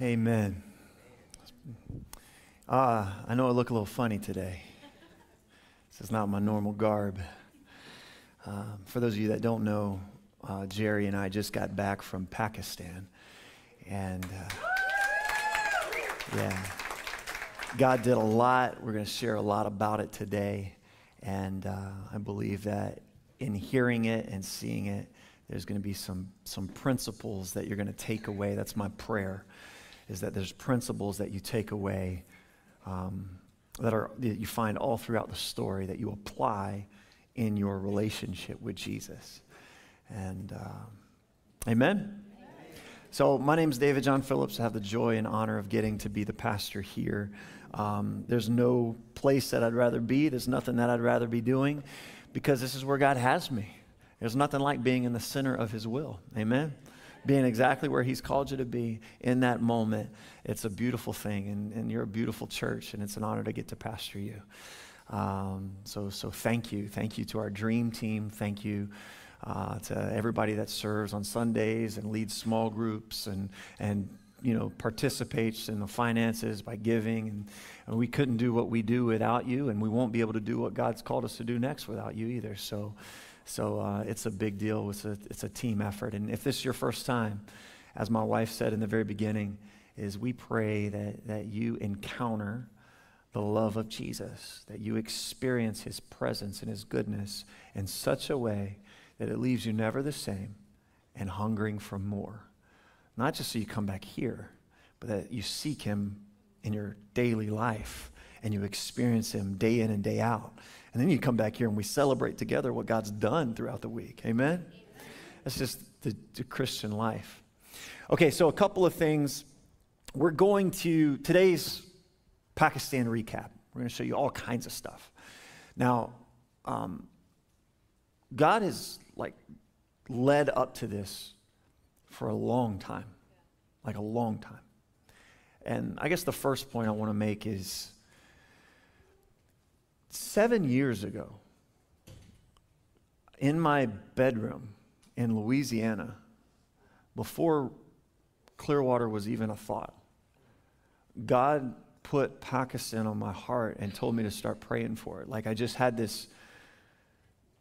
Amen. Uh, I know I look a little funny today. This is not my normal garb. Uh, for those of you that don't know, uh, Jerry and I just got back from Pakistan. And uh, yeah, God did a lot. We're going to share a lot about it today. And uh, I believe that in hearing it and seeing it, there's going to be some, some principles that you're going to take away. That's my prayer, is that there's principles that you take away um, that, are, that you find all throughout the story that you apply in your relationship with Jesus. And uh, amen? So, my name is David John Phillips. I have the joy and honor of getting to be the pastor here. Um, there's no place that I'd rather be, there's nothing that I'd rather be doing because this is where God has me. There's nothing like being in the center of His will. Amen? Being exactly where He's called you to be in that moment. It's a beautiful thing, and, and you're a beautiful church, and it's an honor to get to pastor you. Um, so, so thank you. Thank you to our dream team. Thank you uh, to everybody that serves on Sundays and leads small groups and, and you know, participates in the finances by giving. And, and, we couldn't do what we do without you, and we won't be able to do what God's called us to do next without you either. So, so uh, it's a big deal. It's a, it's a team effort. And if this is your first time, as my wife said in the very beginning, is we pray that, that you encounter the love of Jesus, that you experience his presence and his goodness in such a way that it leaves you never the same and hungering for more. Not just so you come back here, but that you seek him in your daily life and you experience him day in and day out. And then you come back here and we celebrate together what God's done throughout the week. Amen? That's just the, the Christian life. Okay, so a couple of things. We're going to, today's Pakistan recap. We're going to show you all kinds of stuff. Now, um, God has like led up to this for a long time, like a long time. And I guess the first point I want to make is seven years ago, in my bedroom in Louisiana, before Clearwater was even a thought, God put Pakistan on my heart and told me to start praying for it. Like I just had this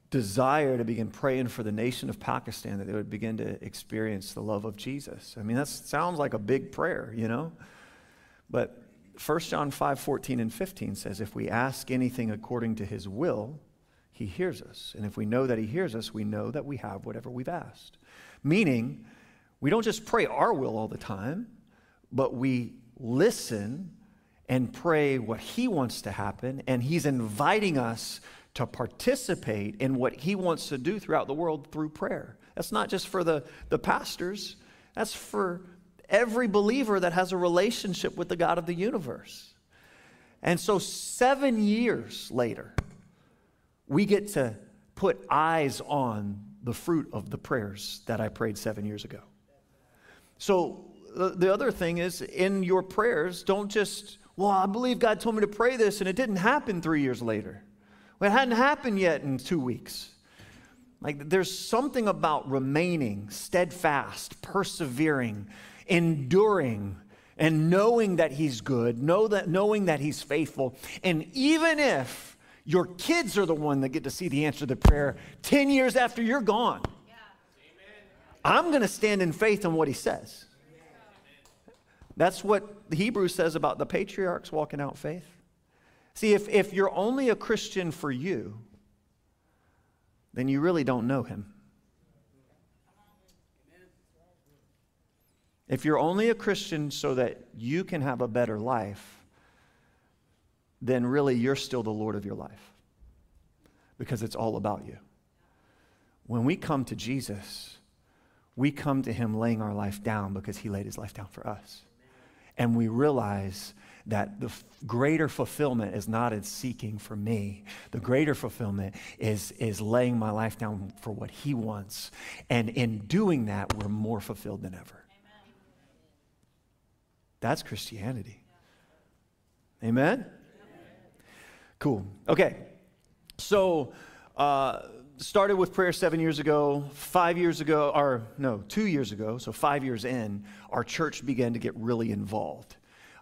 desire to begin praying for the nation of Pakistan that they would begin to experience the love of Jesus. I mean, that sounds like a big prayer, you know? But 1 John 5 14 and 15 says, If we ask anything according to his will, he hears us. And if we know that he hears us, we know that we have whatever we've asked. Meaning, we don't just pray our will all the time, but we listen and pray what He wants to happen, and He's inviting us to participate in what He wants to do throughout the world through prayer. That's not just for the, the pastors, that's for every believer that has a relationship with the God of the universe. And so, seven years later, we get to put eyes on the fruit of the prayers that I prayed seven years ago. So, the other thing is in your prayers, don't just well, I believe God told me to pray this, and it didn't happen three years later. Well, it hadn't happened yet in two weeks. Like, there's something about remaining steadfast, persevering, enduring, and knowing that He's good, know that, knowing that He's faithful. And even if your kids are the one that get to see the answer to the prayer 10 years after you're gone, yeah. I'm going to stand in faith on what He says. That's what the Hebrew says about the patriarchs walking out faith. See, if, if you're only a Christian for you, then you really don't know him. If you're only a Christian so that you can have a better life, then really you're still the Lord of your life because it's all about you. When we come to Jesus, we come to him laying our life down because he laid his life down for us and we realize that the f- greater fulfillment is not in seeking for me. The greater fulfillment is, is laying my life down for what He wants. And in doing that, we're more fulfilled than ever. Amen. That's Christianity. Amen? Cool. Okay. So, uh, started with prayer seven years ago. Five years ago, or no, two years ago, so five years in, our church began to get really involved.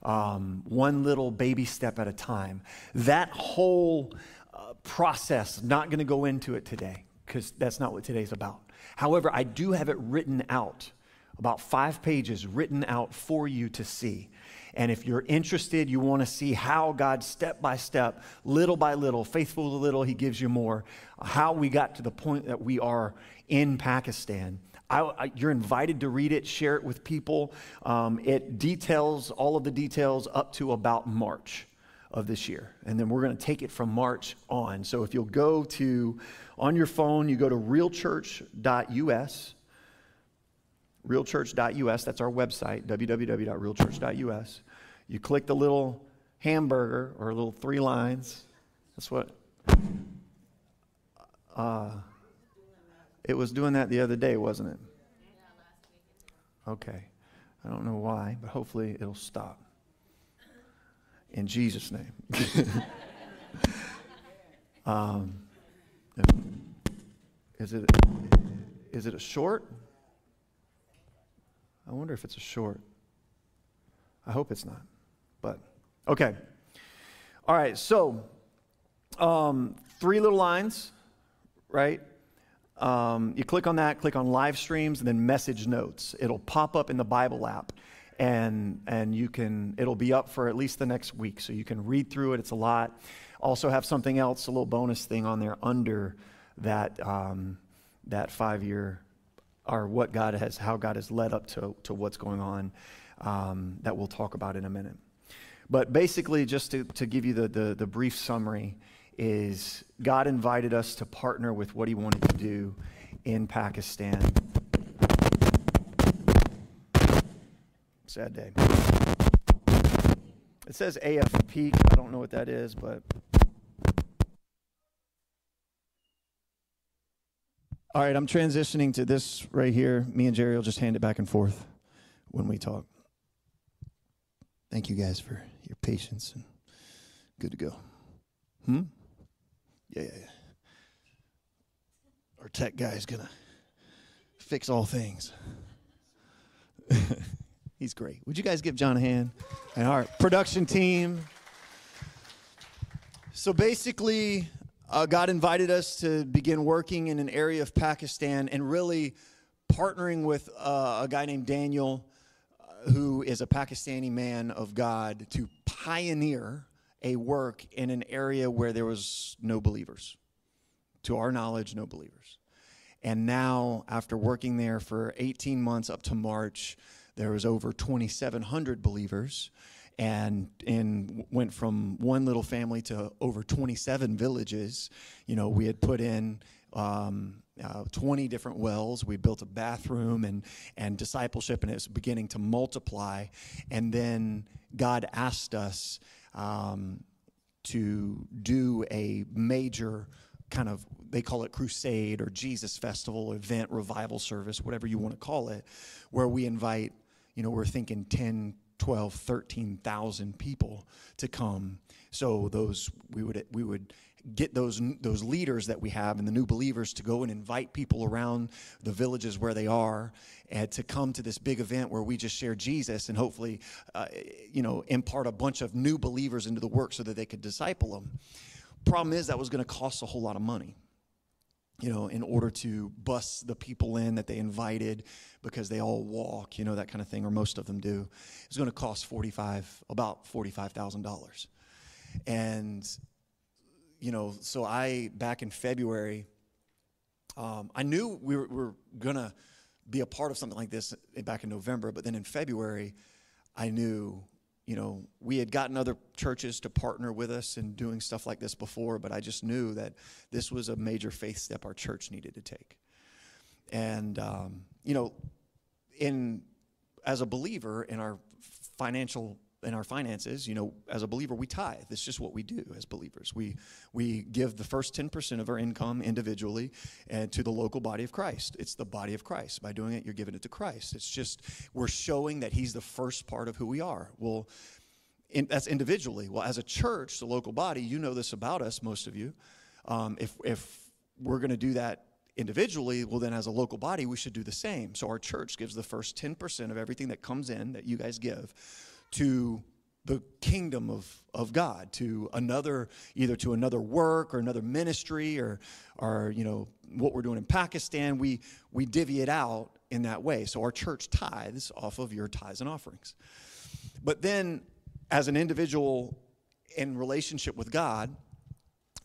Um, one little baby step at a time. That whole uh, process, not going to go into it today because that's not what today's about. However, I do have it written out, about five pages written out for you to see. And if you're interested, you want to see how God, step by step, little by little, faithful to little, He gives you more, how we got to the point that we are in Pakistan. I, I, you're invited to read it, share it with people. Um, it details all of the details up to about March of this year. And then we're going to take it from March on. So if you'll go to, on your phone, you go to realchurch.us realchurch.us. That's our website, www.realchurch.us. You click the little hamburger or little three lines. That's what. Uh, it was doing that the other day, wasn't it? Okay. I don't know why, but hopefully it'll stop. In Jesus' name. um, is it is it a short? I wonder if it's a short. I hope it's not. But, okay. All right, so um, three little lines, right? Um, you click on that, click on live streams, and then message notes. It'll pop up in the Bible app, and and you can. It'll be up for at least the next week, so you can read through it. It's a lot. Also, have something else, a little bonus thing on there under that um, that five year or what God has, how God has led up to, to what's going on um, that we'll talk about in a minute. But basically, just to, to give you the, the, the brief summary, is God invited us to partner with what He wanted to do in Pakistan. Sad day. It says AFP. I don't know what that is, but All right, I'm transitioning to this right here. Me and Jerry will just hand it back and forth when we talk. Thank you guys for your patience and good to go. Hmm? Yeah. Our tech guy is gonna fix all things. He's great. Would you guys give John a hand? And our production team. So basically, uh, God invited us to begin working in an area of Pakistan and really partnering with uh, a guy named Daniel, uh, who is a Pakistani man of God, to pioneer a work in an area where there was no believers. To our knowledge, no believers. And now, after working there for 18 months up to March, there was over 2,700 believers and and went from one little family to over 27 villages. You know, we had put in. Um, uh, 20 different wells. We built a bathroom and, and discipleship, and it was beginning to multiply. And then God asked us um, to do a major kind of, they call it crusade or Jesus festival, event, revival service, whatever you want to call it, where we invite, you know, we're thinking 10, 12, 13,000 people to come. So those we would we would get those those leaders that we have and the new believers to go and invite people around the villages where they are and to come to this big event where we just share Jesus and hopefully uh, you know impart a bunch of new believers into the work so that they could disciple them. Problem is that was going to cost a whole lot of money you know, in order to bus the people in that they invited because they all walk, you know, that kind of thing, or most of them do. It's going to cost 45, about $45,000. And, you know, so I, back in February, um, I knew we were, were going to be a part of something like this back in November, but then in February, I knew you know, we had gotten other churches to partner with us in doing stuff like this before, but I just knew that this was a major faith step our church needed to take. And, um, you know, in as a believer in our financial in our finances, you know, as a believer, we tithe. It's just what we do as believers. We we give the first 10% of our income individually and to the local body of Christ. It's the body of Christ. By doing it, you're giving it to Christ. It's just we're showing that He's the first part of who we are. Well, in, that's individually. Well, as a church, the local body, you know this about us, most of you. Um, if if we're going to do that individually, well, then as a local body, we should do the same. So our church gives the first 10% of everything that comes in that you guys give to the kingdom of, of God, to another, either to another work or another ministry or, or, you know, what we're doing in Pakistan. We, we divvy it out in that way. So our church tithes off of your tithes and offerings. But then as an individual in relationship with God,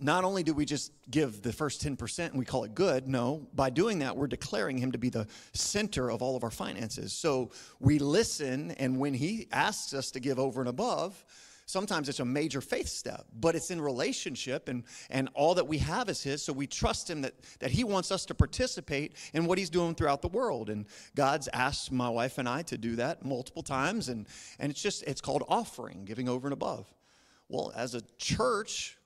not only do we just give the first 10% and we call it good, no, by doing that, we're declaring Him to be the center of all of our finances. So we listen, and when He asks us to give over and above, sometimes it's a major faith step, but it's in relationship, and, and all that we have is His. So we trust Him that, that He wants us to participate in what He's doing throughout the world. And God's asked my wife and I to do that multiple times, and, and it's just, it's called offering, giving over and above. Well, as a church,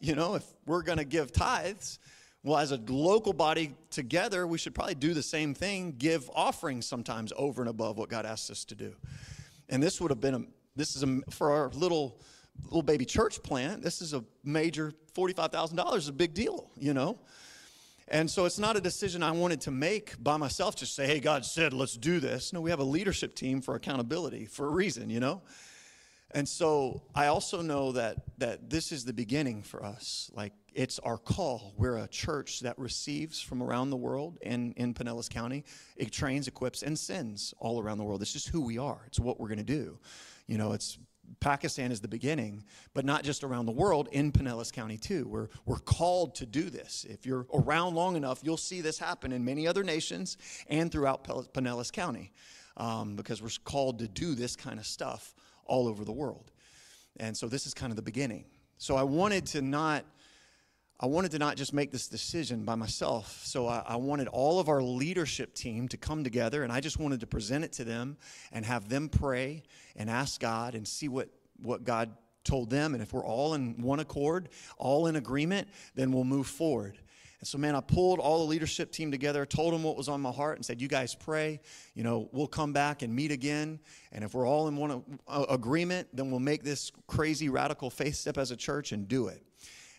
you know, if we're going to give tithes, well, as a local body together, we should probably do the same thing, give offerings sometimes over and above what God asks us to do. And this would have been a, this is a, for our little, little baby church plant, this is a major $45,000 is a big deal, you know? And so it's not a decision I wanted to make by myself, just say, hey, God said, let's do this. No, we have a leadership team for accountability for a reason, you know? And so I also know that that this is the beginning for us. Like it's our call. We're a church that receives from around the world and in Pinellas County. It trains, equips, and sends all around the world. It's just who we are. It's what we're to do. You know, it's Pakistan is the beginning, but not just around the world, in Pinellas County too. We're, we're called to do this. If you're around long enough, you'll see this happen in many other nations and throughout Pinellas County um, because we're called to do this kind of stuff all over the world. And so this is kind of the beginning. So I wanted to not I wanted to not just make this decision by myself. So I, I, wanted all of our leadership team to come together, and I just wanted to present it to them and have them pray and ask God and see what, what God told them. And if we're all in one accord, all in agreement, then we'll move forward. And so, man, I pulled all the leadership team together, told them what was on my heart, and said, You guys pray. You know, we'll come back and meet again. And if we're all in one uh, agreement, then we'll make this crazy radical faith step as a church and do it.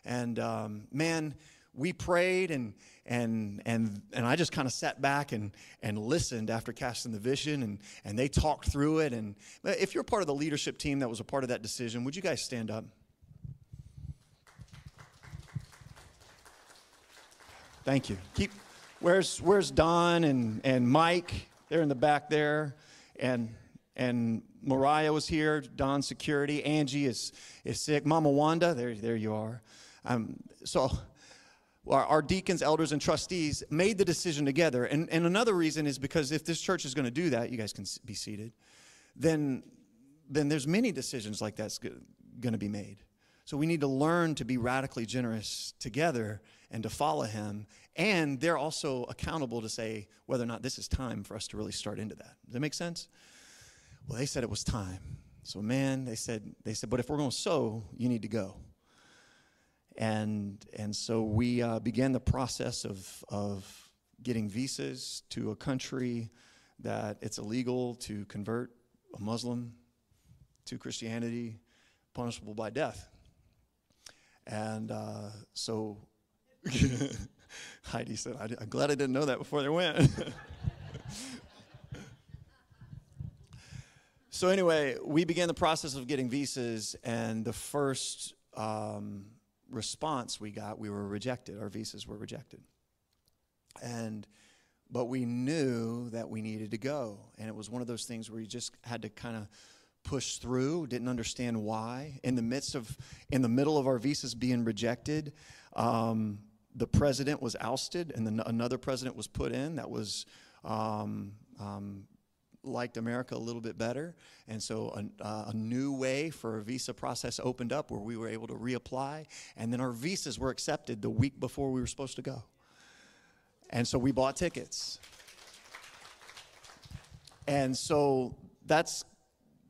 And um, man, we prayed and and and and I just kind of sat back and and listened after casting the vision and and they talked through it and if you're part of the leadership team that was a part of that decision would you guys stand up Thank you. Keep. Where's Where's Don and and Mike? They're in the back there, and and Mariah was here. Don security. Angie is is sick. Mama Wanda. There there you are. Um, so. Our, our deacons, elders, and trustees made the decision together. And, and another reason is because if this church is going to do that, you guys can be seated, then, then there's many decisions like that's going to be made. So we need to learn to be radically generous together and to follow him. And they're also accountable to say whether or not this is time for us to really start into that. Does that make sense? Well, they said it was time. So man, they said they said, but if we're going to sow, you need to go. And and so we uh, began the process of of getting visas to a country that it's illegal to convert a Muslim to Christianity, punishable by death. And uh, so Heidi said, I'm glad I didn't know that before they went. so, anyway, we began the process of getting visas, and the first um, response we got, we were rejected. Our visas were rejected. And but we knew that we needed to go. And it was one of those things where you just had to kind of push through, didn't understand why. In the midst of, in the middle of our visas being rejected, um, the president was ousted and then another president was put in that was um, um, liked America a little bit better. And so a, uh, a, new way for a visa process opened up where we were able to reapply. And then our visas were accepted the week before we were supposed to go. And so we bought tickets. And so that's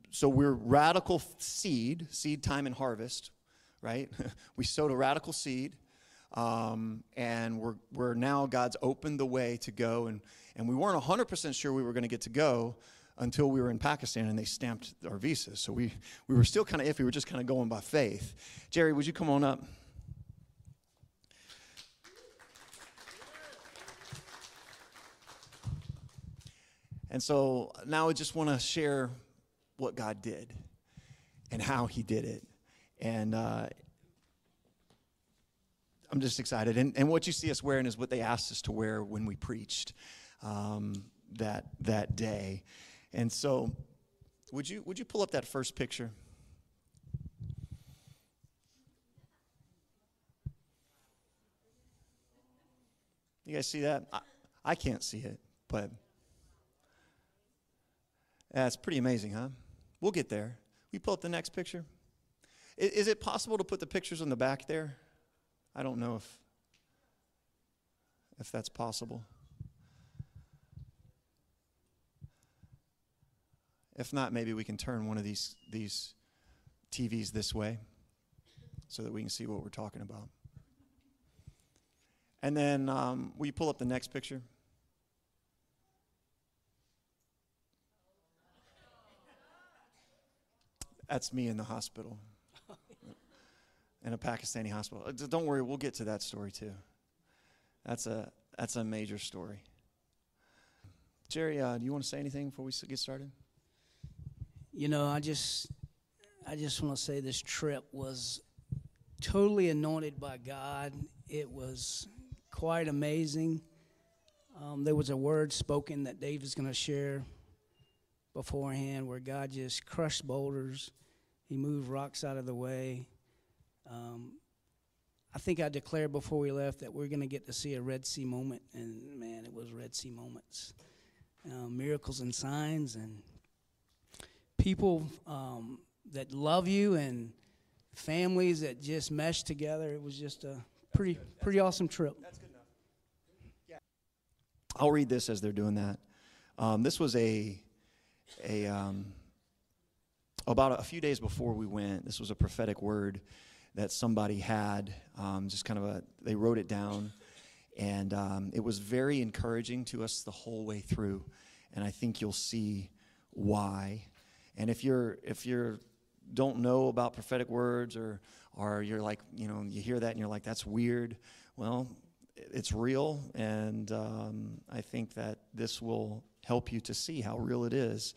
so we're radical seed, seed time and harvest, right? we sowed a radical seed, um, and we're, we're now God's opened the way to go, and, and we weren't 100% sure we were going to get to go until we were in Pakistan and they stamped our visas. So we, we were still kind of iffy, we were just kind of going by faith. Jerry, would you come on up? And so now I just want to share what God did and how He did it. And uh, I'm just excited. And, and what you see us wearing is what they asked us to wear when we preached um, that, that day. And so, would you, would you pull up that first picture? You guys see that? I, I can't see it, but that's pretty amazing, huh? We'll get there. We pull up the next picture. Is, is it possible to put the pictures on the back there? I don't know if if that's possible. If not, maybe we can turn one of these these TVs this way so that we can see what we're talking about. And then, um, will you pull up the next picture? That's me in the hospital, in a Pakistani hospital. Uh, Don't worry, we'll get to that story too. That's a that's a major story. Jerry, uh, do you want to say anything before we get started? You know, I just I just want to say this trip was totally anointed by God. It was quite amazing. Um, there was a word spoken that Dave is going to share beforehand where God just crushed boulders. He moved rocks out of the way. Um, I think I declared before we left that we're going to get to see a Red Sea moment, and man, it was Red Sea moments, uh, miracles and signs, and people um, that love you, and families that just mesh together. It was just a pretty pretty awesome trip. I'll read this as they're doing that. Um, this was a a um, about a few days before we went. This was a prophetic word that somebody had. Um, just kind of a they wrote it down, and um, it was very encouraging to us the whole way through. And I think you'll see why. And if you're if you're don't know about prophetic words or or you're like you know you hear that and you're like that's weird well it's real and um, i think that this will help you to see how real it is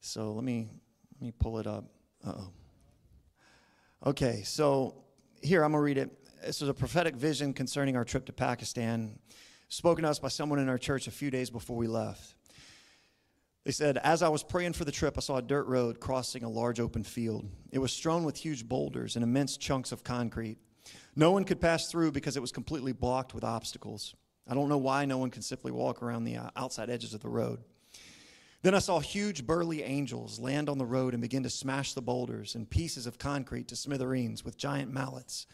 so let me let me pull it up uh-oh okay so here i'm going to read it this was a prophetic vision concerning our trip to pakistan spoken to us by someone in our church a few days before we left they said, As I was praying for the trip, I saw a dirt road crossing a large open field. It was strewn with huge boulders and immense chunks of concrete. No one could pass through because it was completely blocked with obstacles. I don't know why no one can simply walk around the uh, outside edges of the road. Then I saw huge burly angels land on the road and begin to smash the boulders and pieces of concrete to smithereens with giant mallets.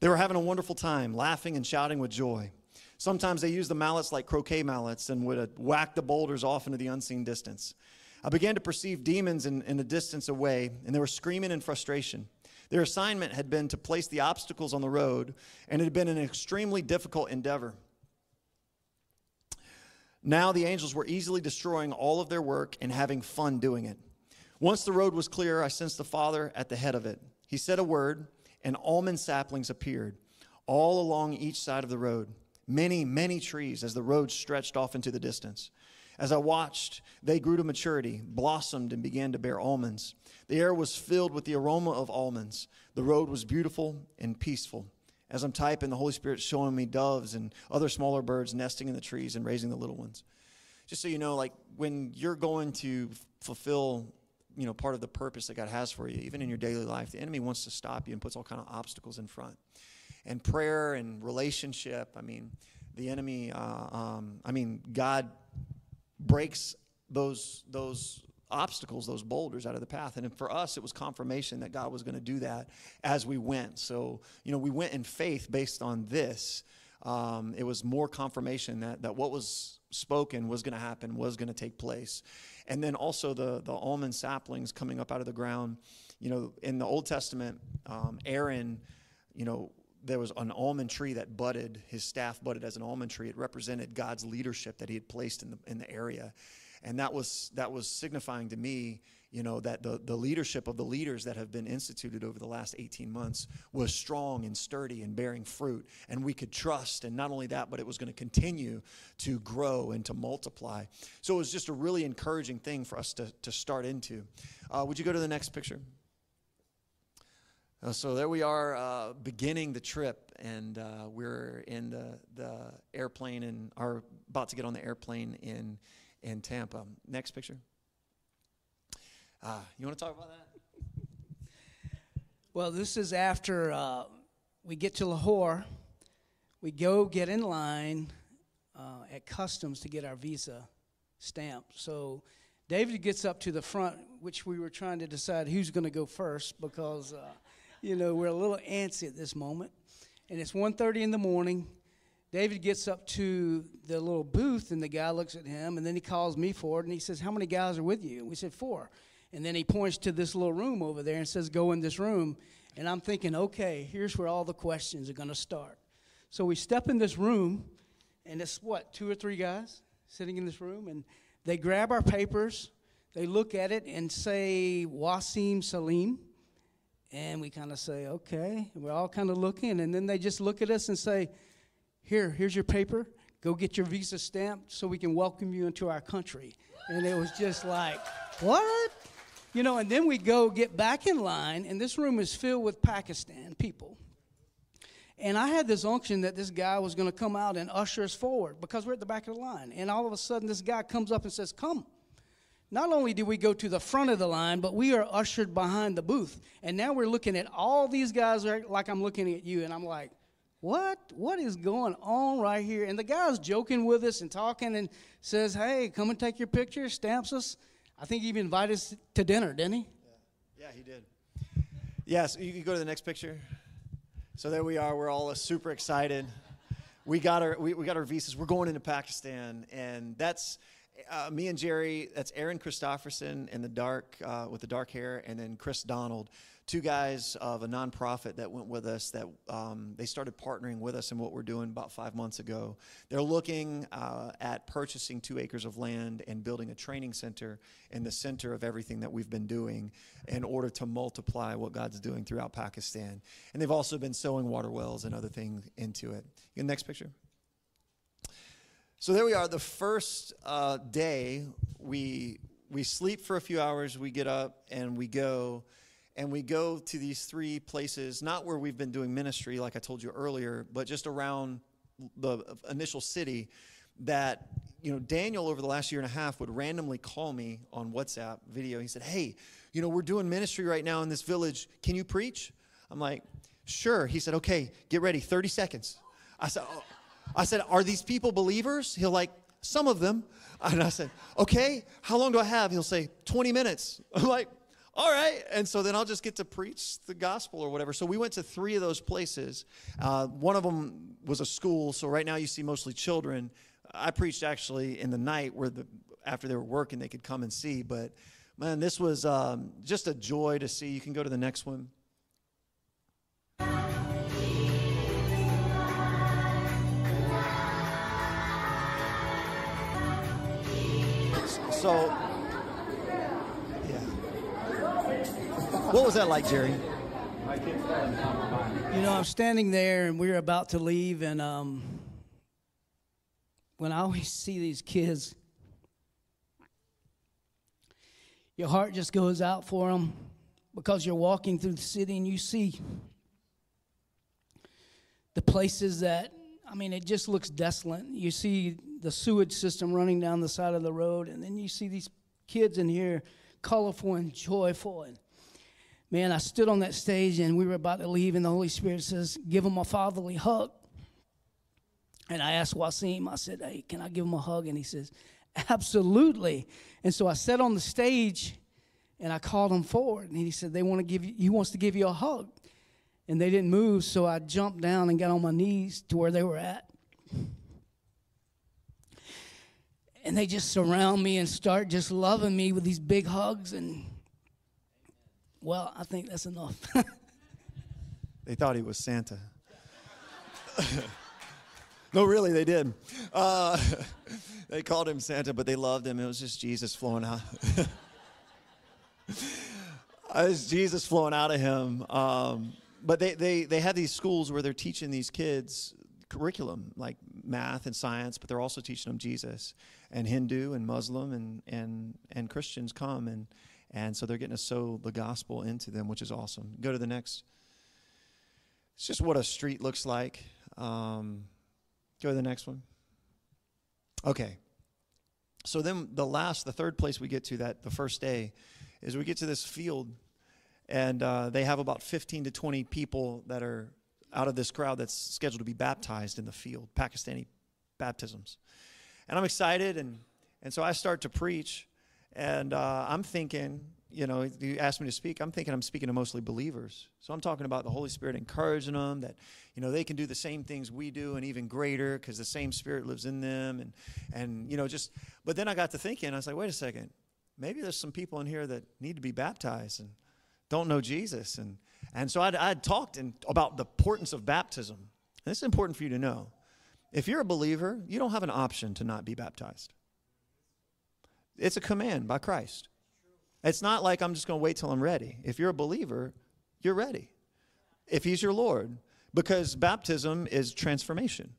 They were having a wonderful time, laughing and shouting with joy. Sometimes they used the mallets like croquet mallets and would whack the boulders off into the unseen distance. I began to perceive demons in, in a distance away, and they were screaming in frustration. Their assignment had been to place the obstacles on the road, and it had been an extremely difficult endeavor. Now the angels were easily destroying all of their work and having fun doing it. Once the road was clear, I sensed the Father at the head of it. He said a word, and almond saplings appeared all along each side of the road. Many, many trees as the road stretched off into the distance. As I watched, they grew to maturity, blossomed, and began to bear almonds. The air was filled with the aroma of almonds. The road was beautiful and peaceful. As I'm typing, the Holy Spirit's showing me doves and other smaller birds nesting in the trees and raising the little ones. Just so you know, like when you're going to fulfill, you know, part of the purpose that God has for you, even in your daily life, the enemy wants to stop you and puts all kind of obstacles in front. And prayer and relationship, I mean, the enemy, uh, um, I mean, God breaks those those obstacles, those boulders out of the path. And for us, it was confirmation that God was going to do that as we went. So, you know, we went in faith based on this. Um, it was more confirmation that, that what was spoken was going to happen, was going to take place. And then also the, the almond saplings coming up out of the ground. You know, in the Old Testament, um, Aaron, you know, there was an almond tree that budded, his staff budded as an almond tree. It represented God's leadership that he had placed in the, in the area. And that was, that was signifying to me you know, that the, the leadership of the leaders that have been instituted over the last 18 months was strong and sturdy and bearing fruit. And we could trust. And not only that, but it was going to continue to grow and to multiply. So it was just a really encouraging thing for us to, to start into. Uh, would you go to the next picture? Uh, so there we are uh, beginning the trip, and uh, we're in the, the airplane and are about to get on the airplane in, in Tampa. Next picture. Uh, you want to talk about that? Well, this is after uh, we get to Lahore. We go get in line uh, at customs to get our visa stamp. So David gets up to the front, which we were trying to decide who's going to go first because, uh, you know, we're a little antsy at this moment. And it's 1.30 in the morning. David gets up to the little booth, and the guy looks at him, and then he calls me forward, and he says, how many guys are with you? And we said, four. And then he points to this little room over there and says, Go in this room. And I'm thinking, okay, here's where all the questions are going to start. So we step in this room, and it's what, two or three guys sitting in this room? And they grab our papers, they look at it and say, Wasim Salim. And we kind of say, okay. We're all kind of looking, and then they just look at us and say, Here, here's your paper. Go get your visa stamped so we can welcome you into our country. And it was just like, What? You know, and then we go get back in line, and this room is filled with Pakistan people. And I had this unction that this guy was going to come out and usher us forward because we're at the back of the line. And all of a sudden, this guy comes up and says, Come. Not only do we go to the front of the line, but we are ushered behind the booth. And now we're looking at all these guys like I'm looking at you. And I'm like, What? What is going on right here? And the guy's joking with us and talking and says, Hey, come and take your picture, stamps us. I think he even invited us to dinner, didn't he? Yeah, yeah he did. Yes, you can go to the next picture. So there we are. We're all super excited. We got our we, we got our visas. We're going into Pakistan, and that's uh, me and Jerry. That's Aaron Christofferson in the dark uh, with the dark hair, and then Chris Donald two guys of a nonprofit that went with us that um, they started partnering with us in what we're doing about five months ago. They're looking uh, at purchasing two acres of land and building a training center in the center of everything that we've been doing in order to multiply what God's doing throughout Pakistan. And they've also been sowing water wells and other things into it. next picture. So there we are. The first uh, day, we we sleep for a few hours. We get up and we go and we go to these three places, not where we've been doing ministry, like I told you earlier, but just around the initial city. That, you know, Daniel over the last year and a half would randomly call me on WhatsApp video. He said, Hey, you know, we're doing ministry right now in this village. Can you preach? I'm like, Sure. He said, Okay, get ready, 30 seconds. I said, oh. I said, Are these people believers? He'll like, Some of them. And I said, Okay, how long do I have? He'll say, 20 minutes. I'm like, all right. And so then I'll just get to preach the gospel or whatever. So we went to three of those places. Uh, one of them was a school. So right now you see mostly children. I preached actually in the night where the after they were working they could come and see. But man, this was um, just a joy to see. You can go to the next one. So What was that like, Jerry? You know, I'm standing there and we are about to leave, and um, when I always see these kids, your heart just goes out for them because you're walking through the city and you see the places that, I mean, it just looks desolate. You see the sewage system running down the side of the road, and then you see these kids in here colorful and joyful and man, I stood on that stage and we were about to leave, and the Holy Spirit says, Give him a fatherly hug. And I asked Wasim, I said, Hey, can I give him a hug? And he says, Absolutely. And so I sat on the stage and I called him forward, and he said, They want to give you, he wants to give you a hug. And they didn't move, so I jumped down and got on my knees to where they were at. and they just surround me and start just loving me with these big hugs and well i think that's enough They thought he was Santa. no, really, they did. Uh, they called him Santa, but they loved him. It was just Jesus flowing out. it was Jesus flowing out of him. Um, but they, they, they had these schools where they're teaching these kids curriculum like math and science, but they're also teaching them Jesus. And Hindu and Muslim and, and, and Christians come, and, and so they're getting to sow the gospel into them, which is awesome. Go to the next. It's just what a street looks like. Um, go to the next one. Okay. So then the last, the third place we get to that the first day is we get to this field, and uh, they have about 15 to 20 people that are out of this crowd that's scheduled to be baptized in the field, Pakistani baptisms. And I'm excited, and, and so I start to preach, and uh, I'm thinking, you know, you asked me to speak, I'm thinking I'm speaking to mostly believers. So I'm talking about the Holy Spirit encouraging them that, you know, they can do the same things we do and even greater because the same Spirit lives in them. And, and, you know, just, but then I got to thinking, I was like, wait a second, maybe there's some people in here that need to be baptized and don't know Jesus. And, and so I'd, I'd talked in, about the importance of baptism. And this is important for you to know. If you're a believer, you don't have an option to not be baptized. It's a command by Christ. It's not like I'm just going to wait till I'm ready. If you're a believer, you're ready. If he's your Lord, because baptism is transformation.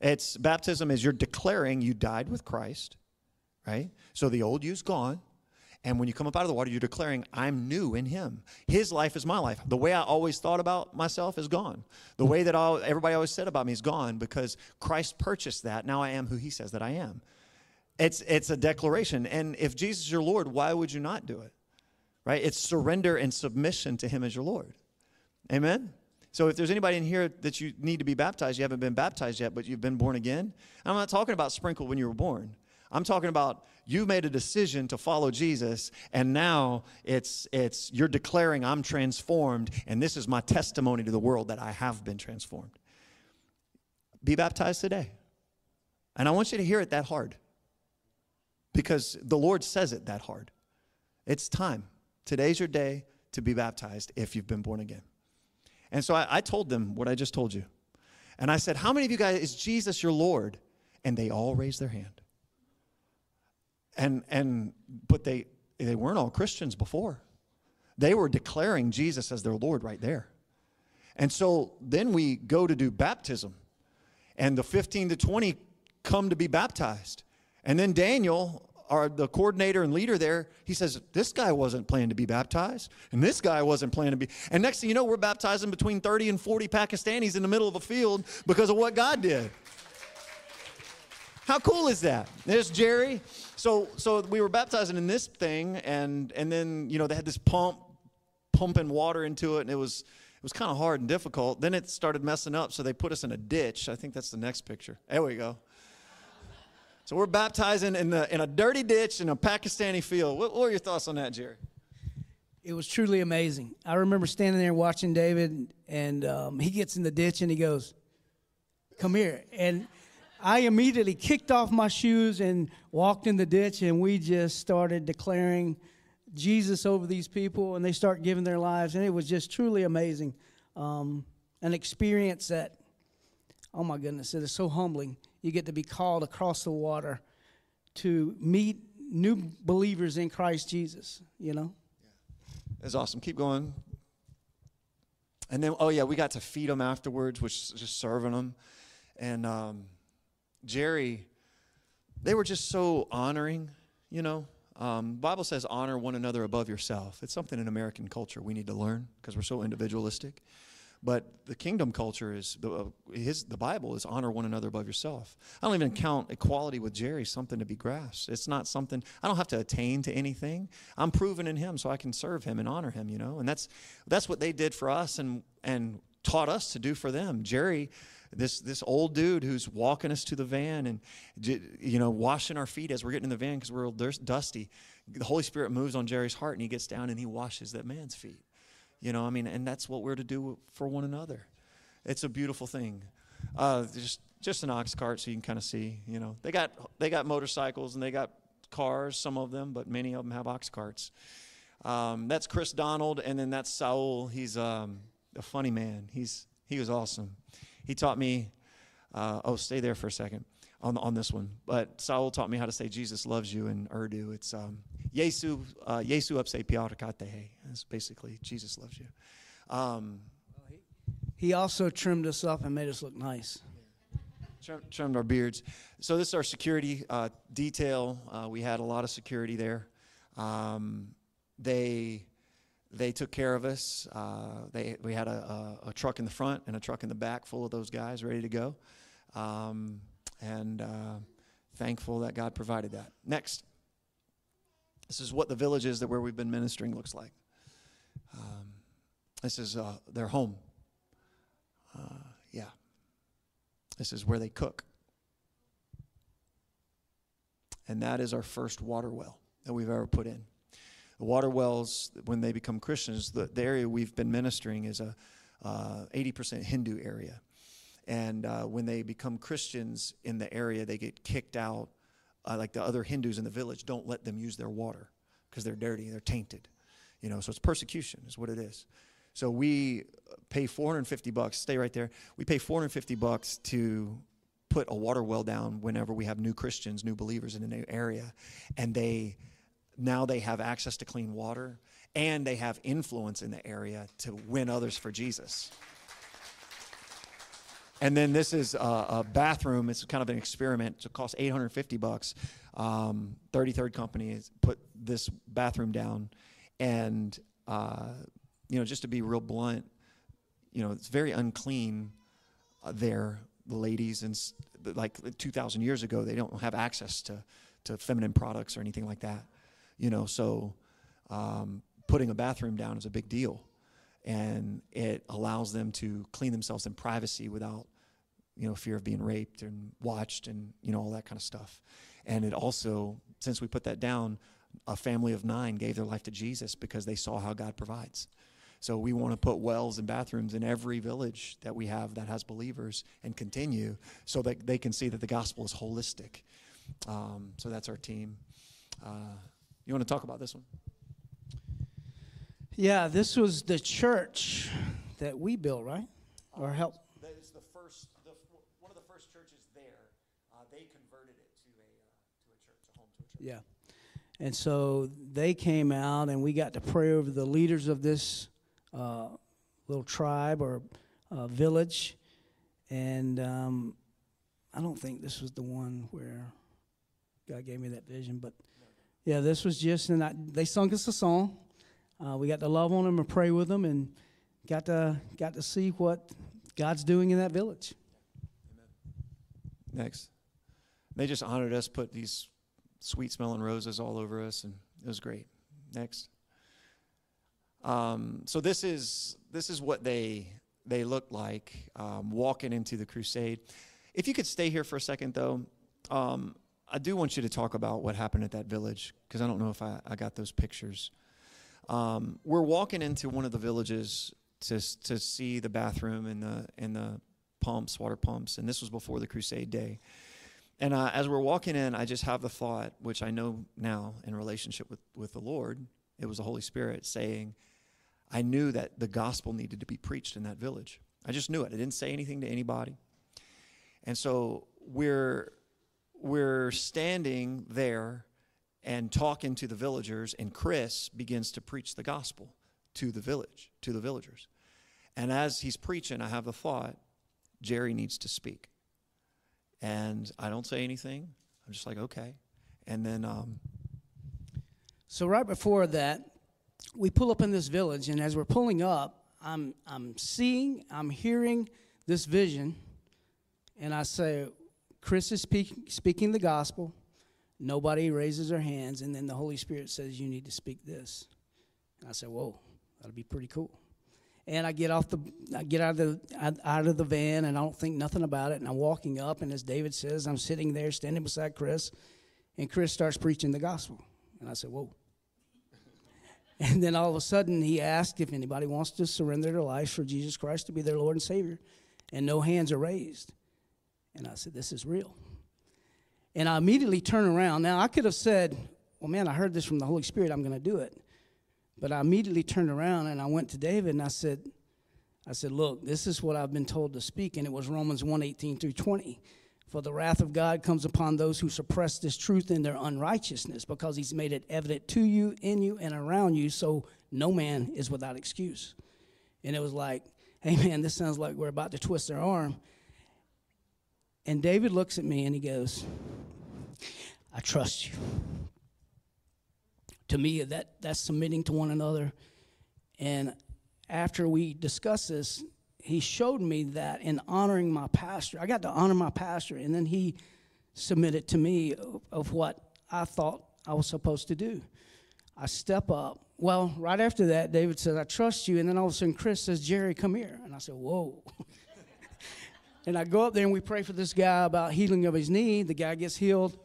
It's baptism is you're declaring you died with Christ, right? So the old you's gone. And when you come up out of the water, you're declaring, I'm new in Him. His life is my life. The way I always thought about myself is gone. The way that everybody always said about me is gone because Christ purchased that. Now I am who He says that I am. It's, it's a declaration. And if Jesus is your Lord, why would you not do it? Right? It's surrender and submission to Him as your Lord. Amen? So if there's anybody in here that you need to be baptized, you haven't been baptized yet, but you've been born again, I'm not talking about sprinkled when you were born. I'm talking about you made a decision to follow Jesus, and now it's, it's you're declaring I'm transformed, and this is my testimony to the world that I have been transformed. Be baptized today. And I want you to hear it that hard because the Lord says it that hard. It's time. Today's your day to be baptized if you've been born again. And so I, I, told them what I just told you. And I said, How many of you guys, is Jesus your Lord? And they all raised their hand. And, and but they, they weren't all Christians before. They were declaring Jesus as their Lord right there. And so then we go to do baptism. And the 15 to 20 come to be baptized. And then Daniel, our, the coordinator and leader there, he says, This guy wasn't planning to be baptized, and this guy wasn't planning to be. And next thing you know, we're baptizing between 30 and 40 Pakistanis in the middle of a field because of what God did. How cool is that? There's Jerry. So, so we were baptizing in this thing, and, and then, you know, they had this pump pumping water into it, and it was, it was kind of hard and difficult. Then it started messing up, so they put us in a ditch. I think that's the next picture. There we go. So we're baptizing in, the, in a dirty ditch in a Pakistani field. What, what were your thoughts on that, Jerry? It was truly amazing. I remember standing there watching David, and um, he gets in the ditch and he goes, Come here. And I immediately kicked off my shoes and walked in the ditch, and we just started declaring Jesus over these people, and they start giving their lives. And it was just truly amazing. Um, an experience that, oh my goodness, it is so humbling you get to be called across the water to meet new believers in Christ Jesus, you know? Yeah. That's awesome. Keep going. And then, oh, yeah, we got to feed them afterwards, which is just serving them. And um, Jerry, they were just so honoring, you know. Um, Bible says honor one another above yourself. It's something in American culture we need to learn because we're so individualistic. But the kingdom culture is the uh, his the Bible is honor one another above yourself. I don't even count equality with Jerry something to be grasped. It's not something I don't have to attain to anything. I'm proven in Him, so I can serve Him and honor Him. You know, and that's that's what they did for us and and taught us to do for them. Jerry this this old dude who's walking us to the van and you know washing our feet as we're getting in the van because we're dusty the holy spirit moves on jerry's heart and he gets down and he washes that man's feet you know, I mean, and that's what we're to do for one another. It's a beautiful thing. Uh, just just an ox cart so you can kind of see. You know, they got they got motorcycles and they got cars, some of them, but many of them have ox carts. Um, that's Chris Donald, and then that's Saul. He's um, a funny man. He's he was awesome. He taught me. Uh, oh, stay there for a second on on this one. But Saul taught me how to say Jesus loves you in Urdu. It's um, Yesu uh, Yesu apse pyar karte hai. Basically Jesus loves you. Um, He also trimmed us up and made us look nice. trim- trimmed our beards. So this is our security uh, detail. Uh, we had a lot of security there. Um, they they took care of us. Uh, they we had a, a, a truck in the front and a truck in the back full of those guys ready to go. Um, and uh, thankful that God provided that. Next, this is what the village is that where we've been ministering looks like. Um, this is uh, their home. Uh, yeah. This is where they cook. And that is our first water well that we've ever put in. The water wells, when they become Christians, the, the area we've been ministering is a uh, 80% Hindu area. And uh, when they become Christians in the area, they get kicked out. Uh, like the other Hindus in the village don't let them use their water because they're dirty, they're tainted. You know, so it's persecution, is what it is. So we pay 450 bucks. Stay right there. We pay 450 bucks to put a water well down whenever we have new Christians, new believers in a new area, and they now they have access to clean water and they have influence in the area to win others for Jesus. And then this is a, a bathroom. It's kind of an experiment. It costs 850 bucks. Um, 33rd Company put this bathroom down, and uh, you know, just to be real blunt, you know, it's very unclean uh, there. The ladies and like 2,000 years ago, they don't have access to to feminine products or anything like that. You know, so um, putting a bathroom down is a big deal, and it allows them to clean themselves in privacy without you know fear of being raped and watched and you know all that kind of stuff. And it also, since we put that down, a family of nine gave their life to Jesus because they saw how God provides. So we want to put wells and bathrooms in every village that we have that has believers and continue so that they can see that the gospel is holistic. Um, so that's our team. Uh, you want to talk about this one? Yeah, this was the church that we built, right? Or helped. That is the first, the, one of the first churches there. Uh, they converted it to a, uh, to a church, a home to a church. Yeah. And so they came out, and we got to pray over the leaders of this uh, little tribe or uh, village. And um, I don't think this was the one where God gave me that vision, but yeah, this was just, and I, they sung us a song. Uh, we got to love on them and pray with them, and got to got to see what God's doing in that village. Next. They just honored us, put these sweet smelling roses all over us, and it was great. Next. Um, so this is this is what they they look like um, walking into the crusade. If you could stay here for a second, though, um, I do want you to talk about what happened at that village because I don't know if I, I got those pictures. Um, we're walking into one of the villages to to see the bathroom and the and the pumps, water pumps, and this was before the crusade day. And uh, as we're walking in, I just have the thought, which I know now in relationship with, with the Lord, it was the Holy Spirit saying, I knew that the gospel needed to be preached in that village. I just knew it. I didn't say anything to anybody. And so we're we're standing there and talking to the villagers, and Chris begins to preach the gospel to the village, to the villagers. And as he's preaching, I have the thought, Jerry needs to speak. And I don't say anything. I'm just like, okay. And then, um, So right before that, we pull up in this village, and as we're pulling up, I'm I'm seeing, I'm hearing this vision, and I say, Chris is speak, speaking the gospel. Nobody raises their hands, and then the Holy Spirit says, "You need to speak this." And I said, "Whoa, that'll be pretty cool." And I get off the, I get out of the out- of the van, and I don't think nothing about it. And I'm walking up, and as David says, I'm sitting there, standing beside Chris, and Chris starts preaching the gospel. And I said, "Whoa." And then all of a sudden, he asked if anybody wants to surrender their lives for Jesus Christ to be their Lord and Savior, and no hands are raised. And I said, This is real. And I immediately turn around. Now, I could have said, Well, man, I heard this from the Holy Spirit. I'm going to do it. But I immediately turned around and I went to David and I said, I said, Look, this is what I've been told to speak. And it was Romans 1 18 through 20. For the wrath of God comes upon those who suppress this truth in their unrighteousness, because he's made it evident to you, in you, and around you, so no man is without excuse. And it was like, hey man, this sounds like we're about to twist their arm. And David looks at me and he goes, I trust you. To me, that, that's submitting to one another. And after we discussed this, he showed me that in honoring my pastor, I got to honor my pastor, and then he submitted to me of, of what I thought I was supposed to do. I step up. Well, right after that, David says, I trust you. And then all of a sudden, Chris says, Jerry, come here. And I said, Whoa. and I go up there and we pray for this guy about healing of his knee. The guy gets healed.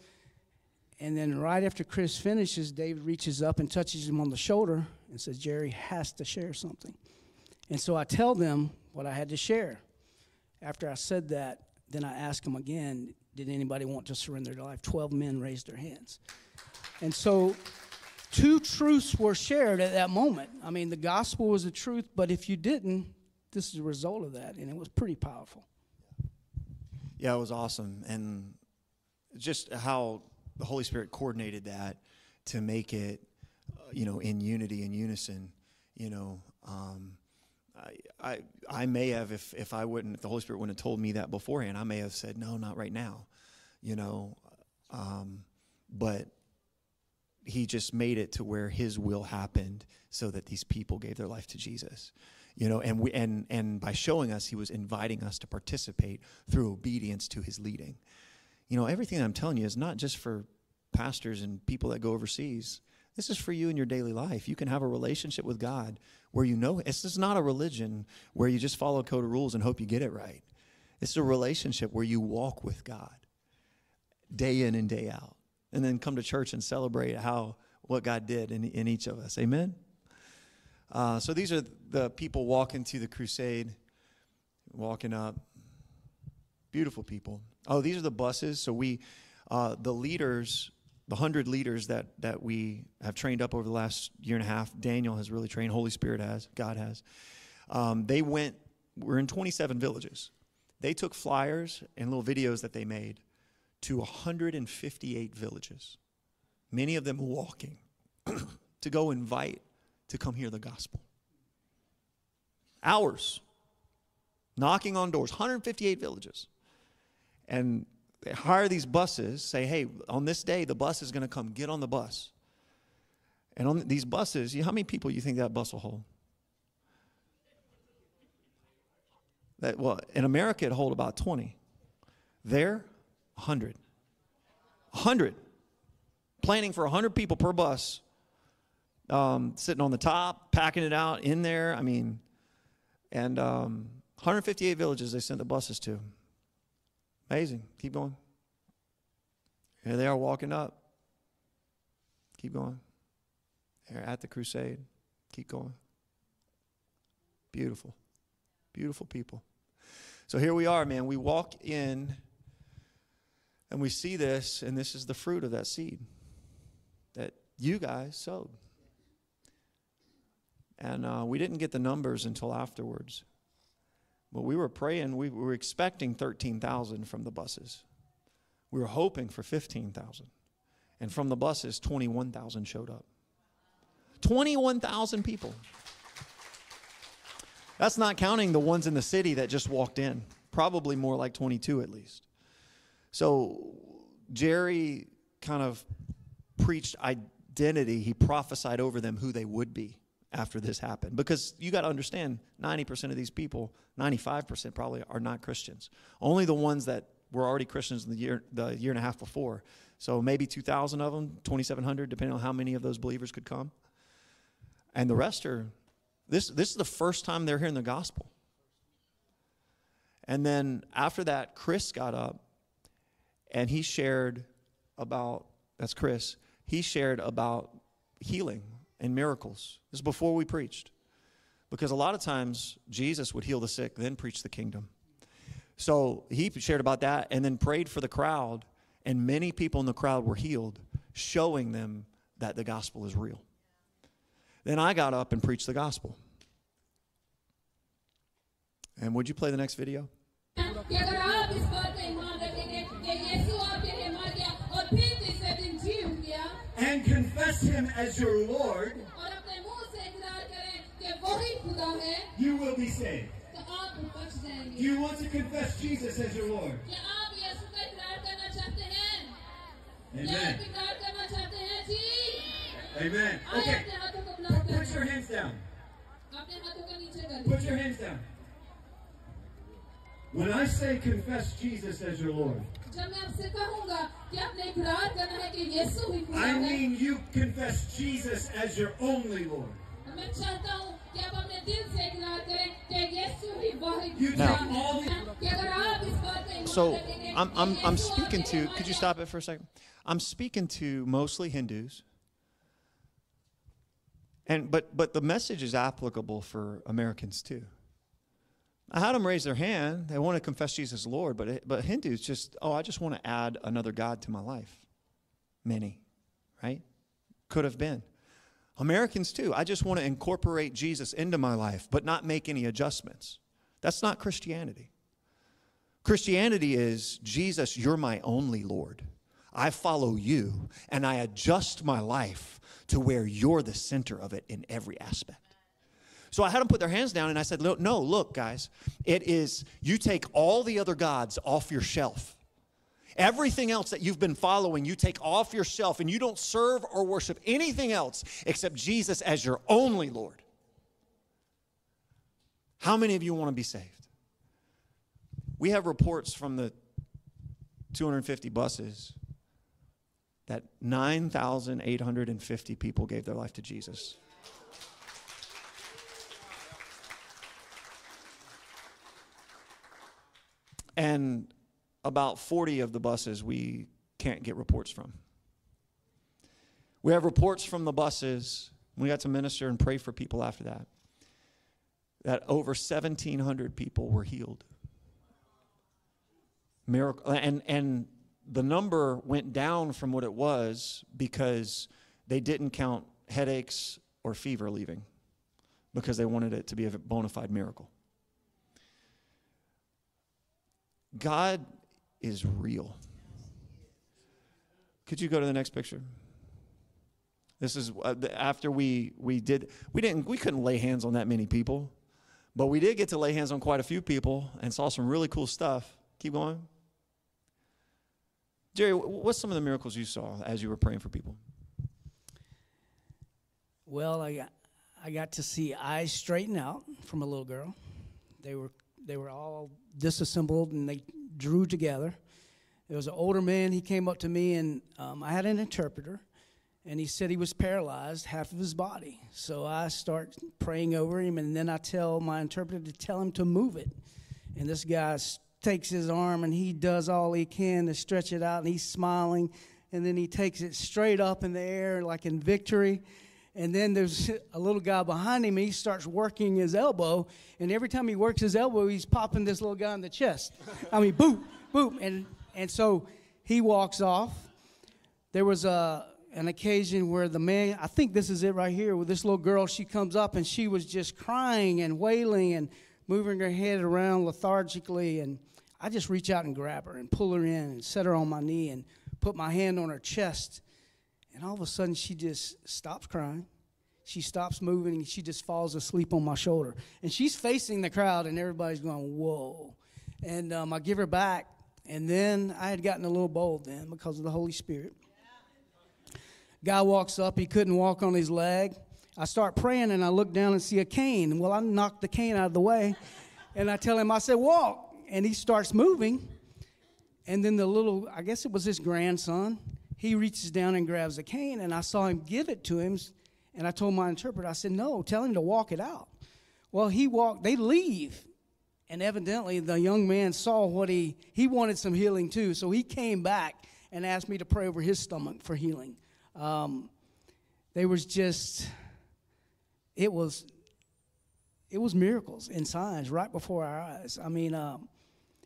And then right after Chris finishes, David reaches up and touches him on the shoulder and says, Jerry has to share something. And so I tell them what I had to share. After I said that, then I asked them again, did anybody want to surrender their life? 12 men raised their hands. And so two truths were shared at that moment. I mean, the gospel was the truth, but if you didn't, this is a result of that, and it was pretty powerful. Yeah, it was awesome. And just how the Holy Spirit coordinated that to make it, uh, you know, in unity and unison, you know. Um, I, I, I may have, if, if I wouldn't, if the Holy Spirit wouldn't have told me that beforehand, I may have said, no, not right now, you know. Um, but he just made it to where his will happened so that these people gave their life to Jesus. You know, and we and and by showing us he was inviting us to participate through obedience to his leading. You know, everything I'm telling you is not just for pastors and people that go overseas. This is for you in your daily life. You can have a relationship with God where you know this is not a religion where you just follow a code of rules and hope you get it right. It's a relationship where you walk with God day in and day out. And then come to church and celebrate how what God did in, in each of us. Amen? Uh, so these are the people walking to the crusade, walking up. Beautiful people. Oh, these are the buses. So we, uh, the leaders the hundred leaders that that we have trained up over the last year and a half. Daniel has really trained. Holy Spirit has. God has. Um, they went. We're in 27 villages. They took flyers and little videos that they made to 158 villages. Many of them walking to go invite to come hear the gospel. Hours knocking on doors, 158 villages. And they hire these buses, say, hey, on this day, the bus is going to come. Get on the bus. And on these buses, how many people you think that bus will hold? That, well, in America, it hold about 20. There, 100. 100. Planning for 100 people per bus, um, sitting on the top, packing it out in there. I mean, and um, 158 villages they sent the buses to. Amazing. Keep going. Here they are walking up. Keep going. They're at the crusade. Keep going. Beautiful. Beautiful people. So here we are, man. We walk in and we see this, and this is the fruit of that seed that you guys sowed. And uh, we didn't get the numbers until afterwards. But we were praying, we were expecting 13,000 from the buses. We were hoping for 15,000. And from the buses, 21,000 showed up. 21,000 people. That's not counting the ones in the city that just walked in. Probably more like 22 at least. So Jerry kind of preached identity. He prophesied over them who they would be after this happened. Because you got to understand 90% of these people, 95% probably, are not Christians. Only the ones that were already Christians in the year, the year and a half before. So maybe 2,000 of them, 2,700, depending on how many of those believers could come. And the rest are, this, this is the first time they're hearing the gospel. And then after that, Chris got up and he shared about, that's Chris, he shared about healing and miracles. This is before we preached. Because a lot of times Jesus would heal the sick, then preach the kingdom. So he shared about that and then prayed for the crowd, and many people in the crowd were healed, showing them that the gospel is real. Then I got up and preached the gospel. And would you play the next video? Him as your Lord, you will be saved. Do you want to confess Jesus as your Lord? Amen. Amen. Okay. Put your hands down. Put your hands down. When I say confess Jesus as your Lord, जब मैं आपसे कहूंगा कि आपने इकरार करना है कि यीशु ही खुदा I है mean you confess Jesus as your only Lord. तो मैं चाहता हूँ कि आप अपने दिल से इकरार करें कि यीशु ही वही You खुदा take all the है कि अगर आप इस बात का ईमान So रखेंगे I'm, कि I'm, I'm यीशु speaking आपके to, लिए could you मर stop it for a second? I'm speaking to mostly Hindus. And, but, but the message is applicable for Americans too. I had them raise their hand. They want to confess Jesus Lord, but, but Hindus just, oh, I just want to add another God to my life. Many, right? Could have been. Americans too. I just want to incorporate Jesus into my life, but not make any adjustments. That's not Christianity. Christianity is Jesus, you're my only Lord. I follow you and I adjust my life to where you're the center of it in every aspect. So I had them put their hands down and I said, "Look, No, look, guys, it is you take all the other gods off your shelf. Everything else that you've been following, you take off your shelf and you don't serve or worship anything else except Jesus as your only Lord. How many of you want to be saved? We have reports from the 250 buses that 9,850 people gave their life to Jesus. And about 40 of the buses we can't get reports from. We have reports from the buses. We got to minister and pray for people after that. That over 1,700 people were healed. Miracle, and and the number went down from what it was because they didn't count headaches or fever leaving because they wanted it to be a bona fide miracle. God is real. Could you go to the next picture? This is uh, after we we did we didn't we couldn't lay hands on that many people, but we did get to lay hands on quite a few people and saw some really cool stuff. Keep going. Jerry, what's some of the miracles you saw as you were praying for people? Well, I got I got to see eyes straighten out from a little girl. They were they were all disassembled and they drew together. There was an older man. He came up to me and um, I had an interpreter, and he said he was paralyzed half of his body. So I start praying over him, and then I tell my interpreter to tell him to move it. And this guy takes his arm and he does all he can to stretch it out, and he's smiling. And then he takes it straight up in the air, like in victory. And then there's a little guy behind him, and he starts working his elbow. And every time he works his elbow, he's popping this little guy in the chest. I mean, boom, boom. And, and so he walks off. There was a, an occasion where the man, I think this is it right here, with this little girl, she comes up and she was just crying and wailing and moving her head around lethargically. And I just reach out and grab her and pull her in and set her on my knee and put my hand on her chest. And all of a sudden, she just stops crying. She stops moving and she just falls asleep on my shoulder. And she's facing the crowd, and everybody's going, Whoa. And um, I give her back. And then I had gotten a little bold then because of the Holy Spirit. Guy walks up, he couldn't walk on his leg. I start praying and I look down and see a cane. Well, I knocked the cane out of the way and I tell him, I said, walk. And he starts moving. And then the little, I guess it was his grandson, he reaches down and grabs a cane and I saw him give it to him. And I told my interpreter, I said, no, tell him to walk it out. Well, he walked, they leave. And evidently the young man saw what he, he wanted some healing too. So he came back and asked me to pray over his stomach for healing. Um, there was just, it was, it was miracles and signs right before our eyes. I mean, um,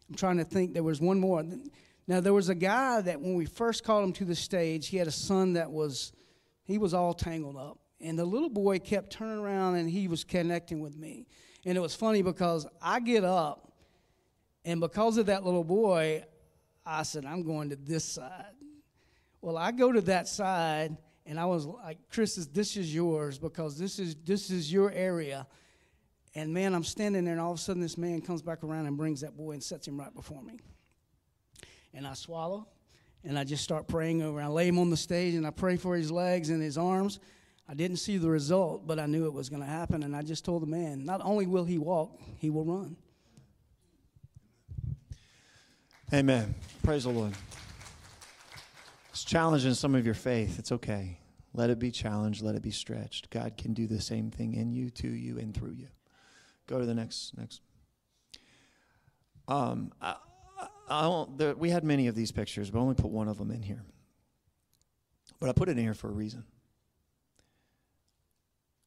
I'm trying to think. There was one more. Now there was a guy that when we first called him to the stage, he had a son that was, he was all tangled up, and the little boy kept turning around and he was connecting with me, and it was funny because I get up, and because of that little boy, I said I'm going to this side. Well, I go to that side, and I was like, Chris, this is yours because this is this is your area. And man, I'm standing there, and all of a sudden, this man comes back around and brings that boy and sets him right before me. And I swallow, and I just start praying over. I lay him on the stage, and I pray for his legs and his arms. I didn't see the result, but I knew it was going to happen. And I just told the man, not only will he walk, he will run. Amen. Praise the Lord. It's challenging some of your faith. It's okay. Let it be challenged. Let it be stretched. God can do the same thing in you, to you, and through you. Go to the next next. Um, I, I, I there, we had many of these pictures, but I only put one of them in here. But I put it in here for a reason.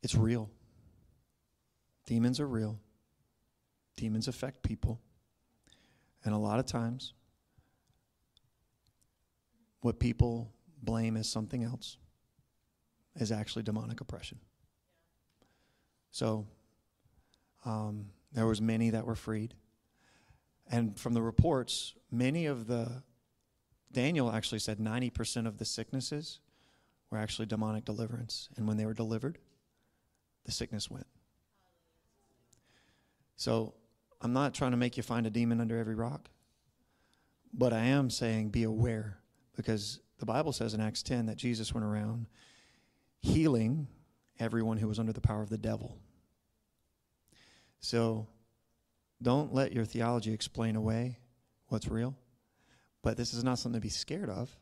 It's real. Demons are real. Demons affect people. And a lot of times, what people blame as something else is actually demonic oppression. So um, there was many that were freed. And from the reports, many of the, Daniel actually said 90% of the sicknesses were actually demonic deliverance. And when they were delivered, the sickness went. So I'm not trying to make you find a demon under every rock, but I am saying be aware because the Bible says in Acts 10 that Jesus went around healing everyone who was under the power of the devil. So don't let your theology explain away what's real. But this is not something to be scared of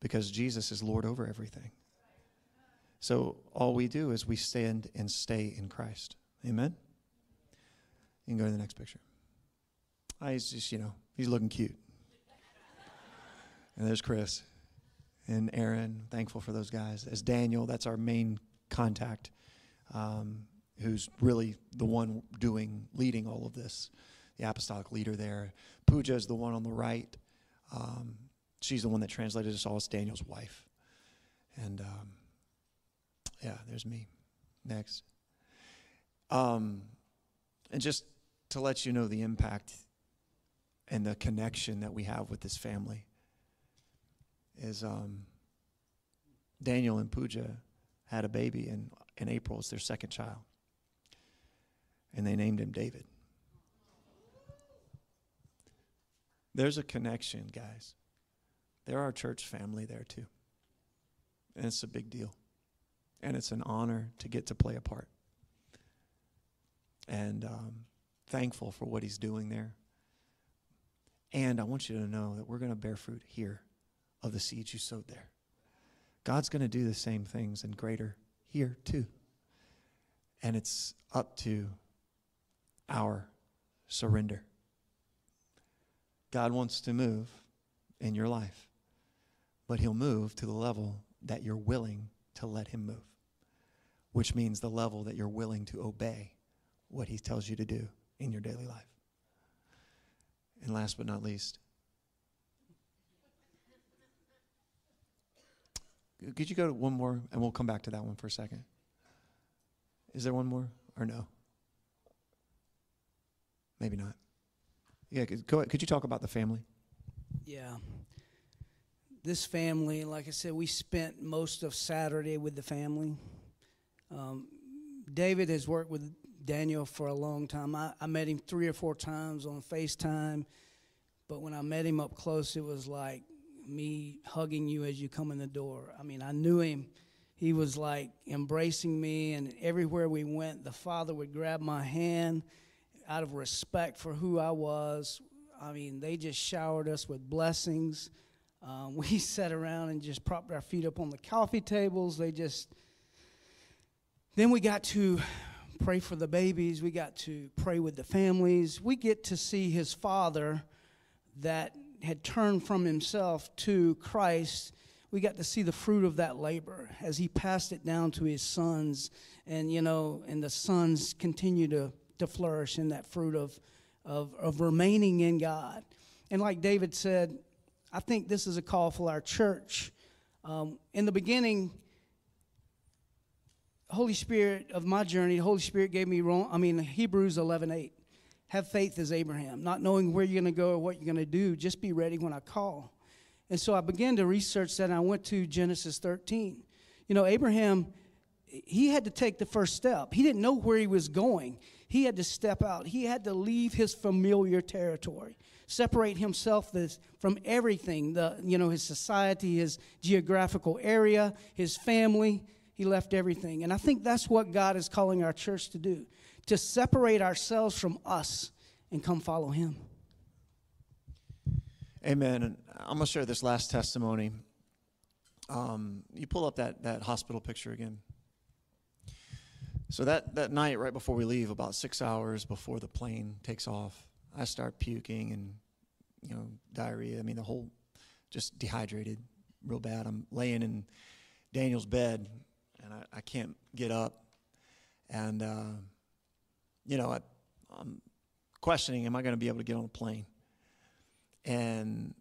because Jesus is Lord over everything. So all we do is we stand and stay in Christ. Amen? You can go to the next picture. Ah, he's just, you know, he's looking cute. and there's Chris and Aaron. Thankful for those guys. As Daniel, that's our main contact. Um, who's really the one doing, leading all of this, the apostolic leader there. Pooja is the one on the right. Um, she's the one that translated us all. It's Daniel's wife. And um, yeah, there's me. Next. Um, and just to let you know the impact and the connection that we have with this family is um, Daniel and Pooja had a baby in, in April. It's their second child and they named him David. There's a connection, guys. There are church family there too. And it's a big deal. And it's an honor to get to play a part. And um, thankful for what he's doing there. And I want you to know that we're going to bear fruit here of the seeds you sowed there. God's going to do the same things and greater here too. And it's up to our surrender. God wants to move in your life, but He'll move to the level that you're willing to let Him move, which means the level that you're willing to obey what He tells you to do in your daily life. And last but not least, could you go to one more and we'll come back to that one for a second? Is there one more or no? Maybe not. Yeah, could, could you talk about the family? Yeah. This family, like I said, we spent most of Saturday with the family. Um, David has worked with Daniel for a long time. I, I met him three or four times on FaceTime, but when I met him up close, it was like me hugging you as you come in the door. I mean, I knew him. He was like embracing me, and everywhere we went, the father would grab my hand out of respect for who I was. I mean, they just showered us with blessings. Um, we sat around and just propped our feet up on the coffee tables. They just, then we got to pray for the babies. We got to pray with the families. We get to see his father that had turned from himself to Christ. We got to see the fruit of that labor as he passed it down to his sons. And, you know, and the sons continue to to flourish in that fruit of, of, of remaining in God. And like David said, I think this is a call for our church. Um, in the beginning, Holy Spirit of my journey, the Holy Spirit gave me wrong. I mean Hebrews 11:8. Have faith as Abraham, not knowing where you're going to go or what you're going to do. Just be ready when I call. And so I began to research that, and I went to Genesis 13. You know, Abraham, he had to take the first step. He didn't know where he was going. He had to step out. He had to leave his familiar territory, separate himself this, from everything. The you know his society, his geographical area, his family. He left everything, and I think that's what God is calling our church to do: to separate ourselves from us and come follow Him. Amen. And I'm going to share this last testimony. Um, you pull up that, that hospital picture again. So that, that night, right before we leave, about six hours before the plane takes off, I start puking and, you know, diarrhea. I mean, the whole, just dehydrated real bad. I'm laying in Daniel's bed and I, I can't get up. And, uh, you know, I, I'm questioning, am I going to be able to get on a plane? And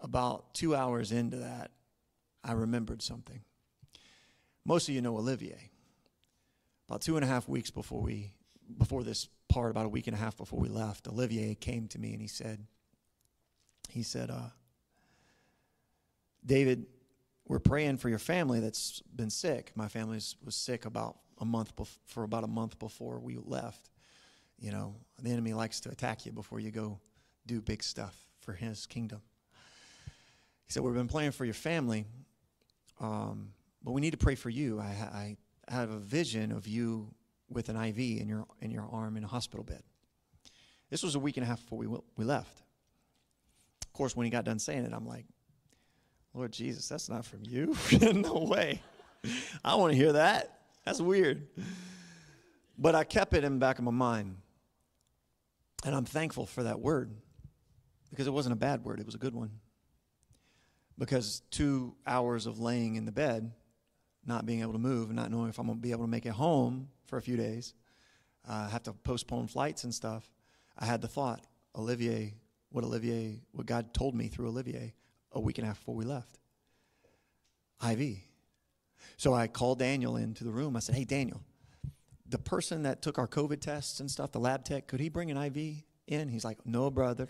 about two hours into that, I remembered something. Most of you know Olivier. About two and a half weeks before we, before this part, about a week and a half before we left, Olivier came to me and he said, he said, uh, David, we're praying for your family that's been sick. My family was sick about a month bef- for about a month before we left. You know, the enemy likes to attack you before you go do big stuff for his kingdom. He said, We've been praying for your family, um, but we need to pray for you. I, I have a vision of you with an IV in your, in your arm in a hospital bed. This was a week and a half before we, we left. Of course, when he got done saying it, I'm like, Lord Jesus, that's not from you. no way. I want to hear that. That's weird. But I kept it in the back of my mind. And I'm thankful for that word because it wasn't a bad word, it was a good one. Because two hours of laying in the bed, not being able to move, and not knowing if I'm going to be able to make it home for a few days, uh, have to postpone flights and stuff, I had the thought, Olivier, what Olivier, what God told me through Olivier a week and a half before we left. IV. So I called Daniel into the room. I said, Hey, Daniel, the person that took our COVID tests and stuff, the lab tech, could he bring an IV in? He's like, No, brother.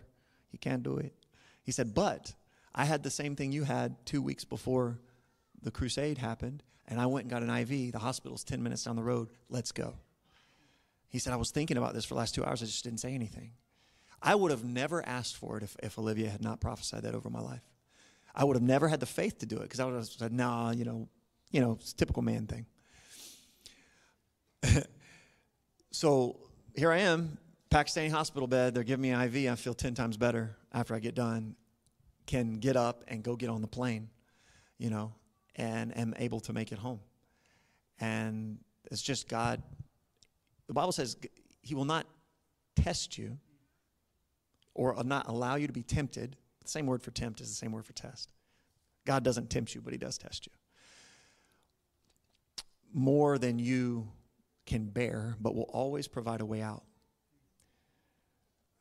He can't do it. He said, But I had the same thing you had two weeks before the crusade happened, and I went and got an IV. The hospital's 10 minutes down the road. Let's go. He said, I was thinking about this for the last two hours. I just didn't say anything. I would have never asked for it if, if Olivier had not prophesied that over my life. I would have never had the faith to do it because I would have said, nah, you know, you know, it's typical man thing. so here I am, Pakistani hospital bed. They're giving me an IV. I feel 10 times better after I get done. Can get up and go get on the plane, you know, and am able to make it home. And it's just God. The Bible says He will not test you or not allow you to be tempted. The same word for tempt is the same word for test. God doesn't tempt you, but He does test you. More than you can bear, but will always provide a way out.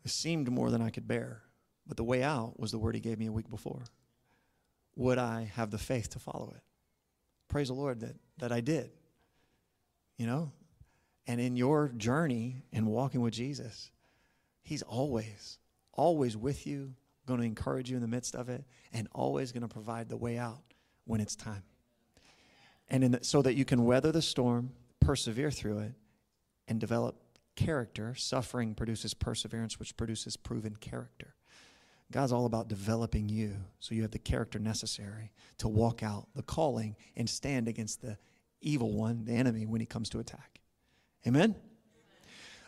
It seemed more than I could bear, but the way out was the word He gave me a week before. Would I have the faith to follow it? Praise the Lord that, that I did. You know? And in your journey in walking with Jesus, He's always, always with you, going to encourage you in the midst of it, and always going to provide the way out when it's time. And the, so that you can weather the storm, persevere through it, and develop character. Suffering produces perseverance, which produces proven character. God's all about developing you so you have the character necessary to walk out the calling and stand against the evil one, the enemy, when he comes to attack. Amen?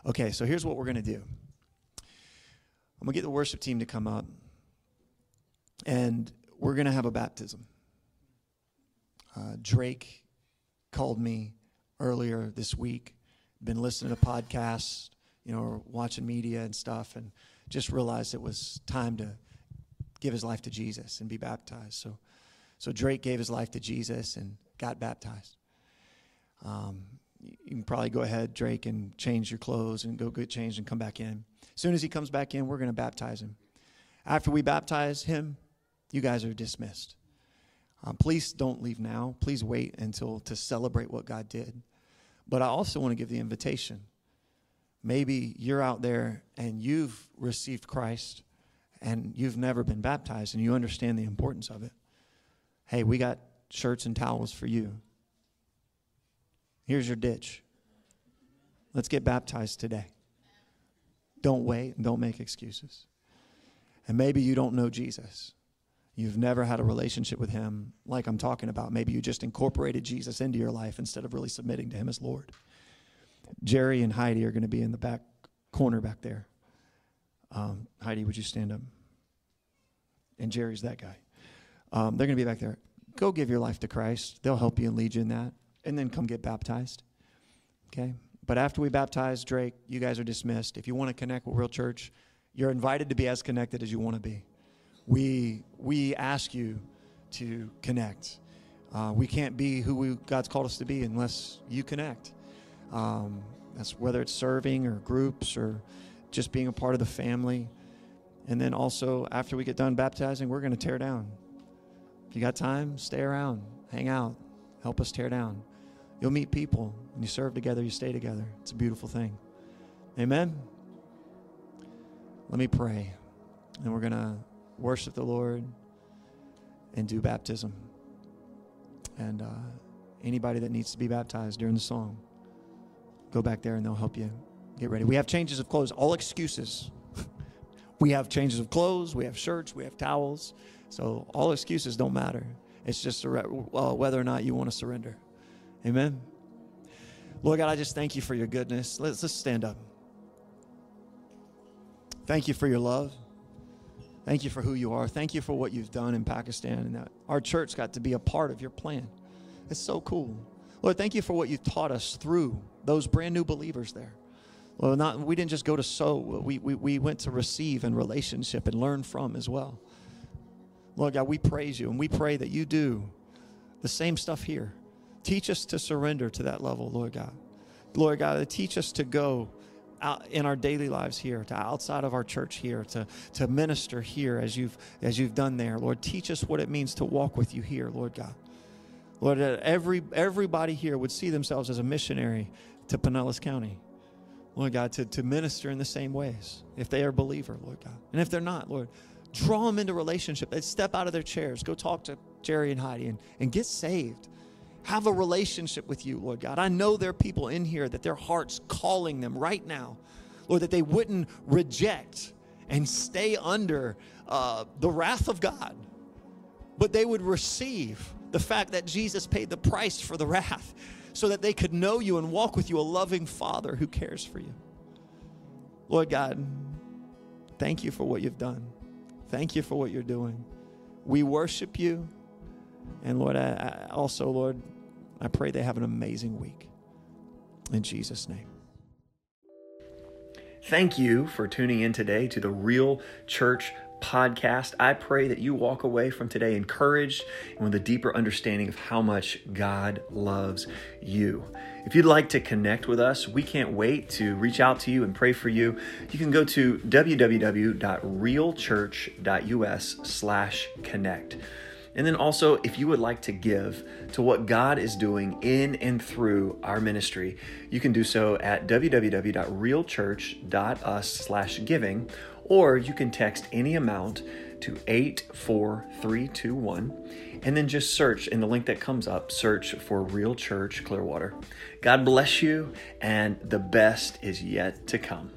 Okay, so here's what we're going to do I'm going to get the worship team to come up, and we're going to have a baptism. Uh, Drake called me earlier this week, been listening to podcasts, you know, watching media and stuff, and just realized it was time to give his life to Jesus and be baptized. So, so Drake gave his life to Jesus and got baptized. Um, you can probably go ahead, Drake, and change your clothes and go get changed and come back in. As soon as he comes back in, we're going to baptize him. After we baptize him, you guys are dismissed. Um, please don't leave now. Please wait until to celebrate what God did. But I also want to give the invitation. Maybe you're out there and you've received Christ and you've never been baptized and you understand the importance of it. Hey, we got shirts and towels for you. Here's your ditch. Let's get baptized today. Don't wait and don't make excuses. And maybe you don't know Jesus. You've never had a relationship with him like I'm talking about. Maybe you just incorporated Jesus into your life instead of really submitting to him as Lord. Jerry and Heidi are going to be in the back corner back there. Um, Heidi, would you stand up? And Jerry's that guy. Um, they're going to be back there. Go give your life to Christ. They'll help you and lead you in that. And then come get baptized. Okay? But after we baptize Drake, you guys are dismissed. If you want to connect with Real Church, you're invited to be as connected as you want to be. We, we ask you to connect. Uh, we can't be who we, God's called us to be unless you connect. Um, that's whether it's serving or groups or just being a part of the family. And then also, after we get done baptizing, we're going to tear down. If you got time, stay around, hang out, help us tear down. You'll meet people, and you serve together, you stay together. It's a beautiful thing. Amen. Let me pray. And we're going to worship the Lord and do baptism. And uh, anybody that needs to be baptized during the song, go back there and they'll help you get ready. We have changes of clothes, all excuses. we have changes of clothes, we have shirts, we have towels. So all excuses don't matter. It's just uh, whether or not you want to surrender. Amen. Lord God, I just thank you for your goodness. Let's, let's stand up. Thank you for your love. Thank you for who you are. Thank you for what you've done in Pakistan and that our church got to be a part of your plan. It's so cool. Lord, thank you for what you've taught us through those brand new believers there. Well, not we didn't just go to sow, we, we, we went to receive and relationship and learn from as well. Lord God, we praise you and we pray that you do the same stuff here. Teach us to surrender to that level, Lord God. Lord God, teach us to go out in our daily lives here, to outside of our church here, to, to minister here as you've as you've done there. Lord, teach us what it means to walk with you here, Lord God. Lord, every everybody here would see themselves as a missionary to Pinellas County. Lord God, to, to minister in the same ways if they are a believer, Lord God. And if they're not, Lord, draw them into relationship. They step out of their chairs, go talk to Jerry and Heidi and, and get saved have a relationship with you, Lord God. I know there are people in here that their heart's calling them right now, Lord, that they wouldn't reject and stay under uh, the wrath of God, but they would receive the fact that Jesus paid the price for the wrath so that they could know you and walk with you, a loving Father who cares for you. Lord God, thank you for what you've done. Thank you for what you're doing. We worship you. And Lord, I, I also, Lord, I pray they have an amazing week. In Jesus' name. Thank you for tuning in today to the Real Church podcast. I pray that you walk away from today encouraged and with a deeper understanding of how much God loves you. If you'd like to connect with us, we can't wait to reach out to you and pray for you. You can go to www.realchurch.us/connect. And then also, if you would like to give to what God is doing in and through our ministry, you can do so at www.realchurch.us/giving, or you can text any amount to 84321 and then just search in the link that comes up, search for Real Church Clearwater. God bless you, and the best is yet to come.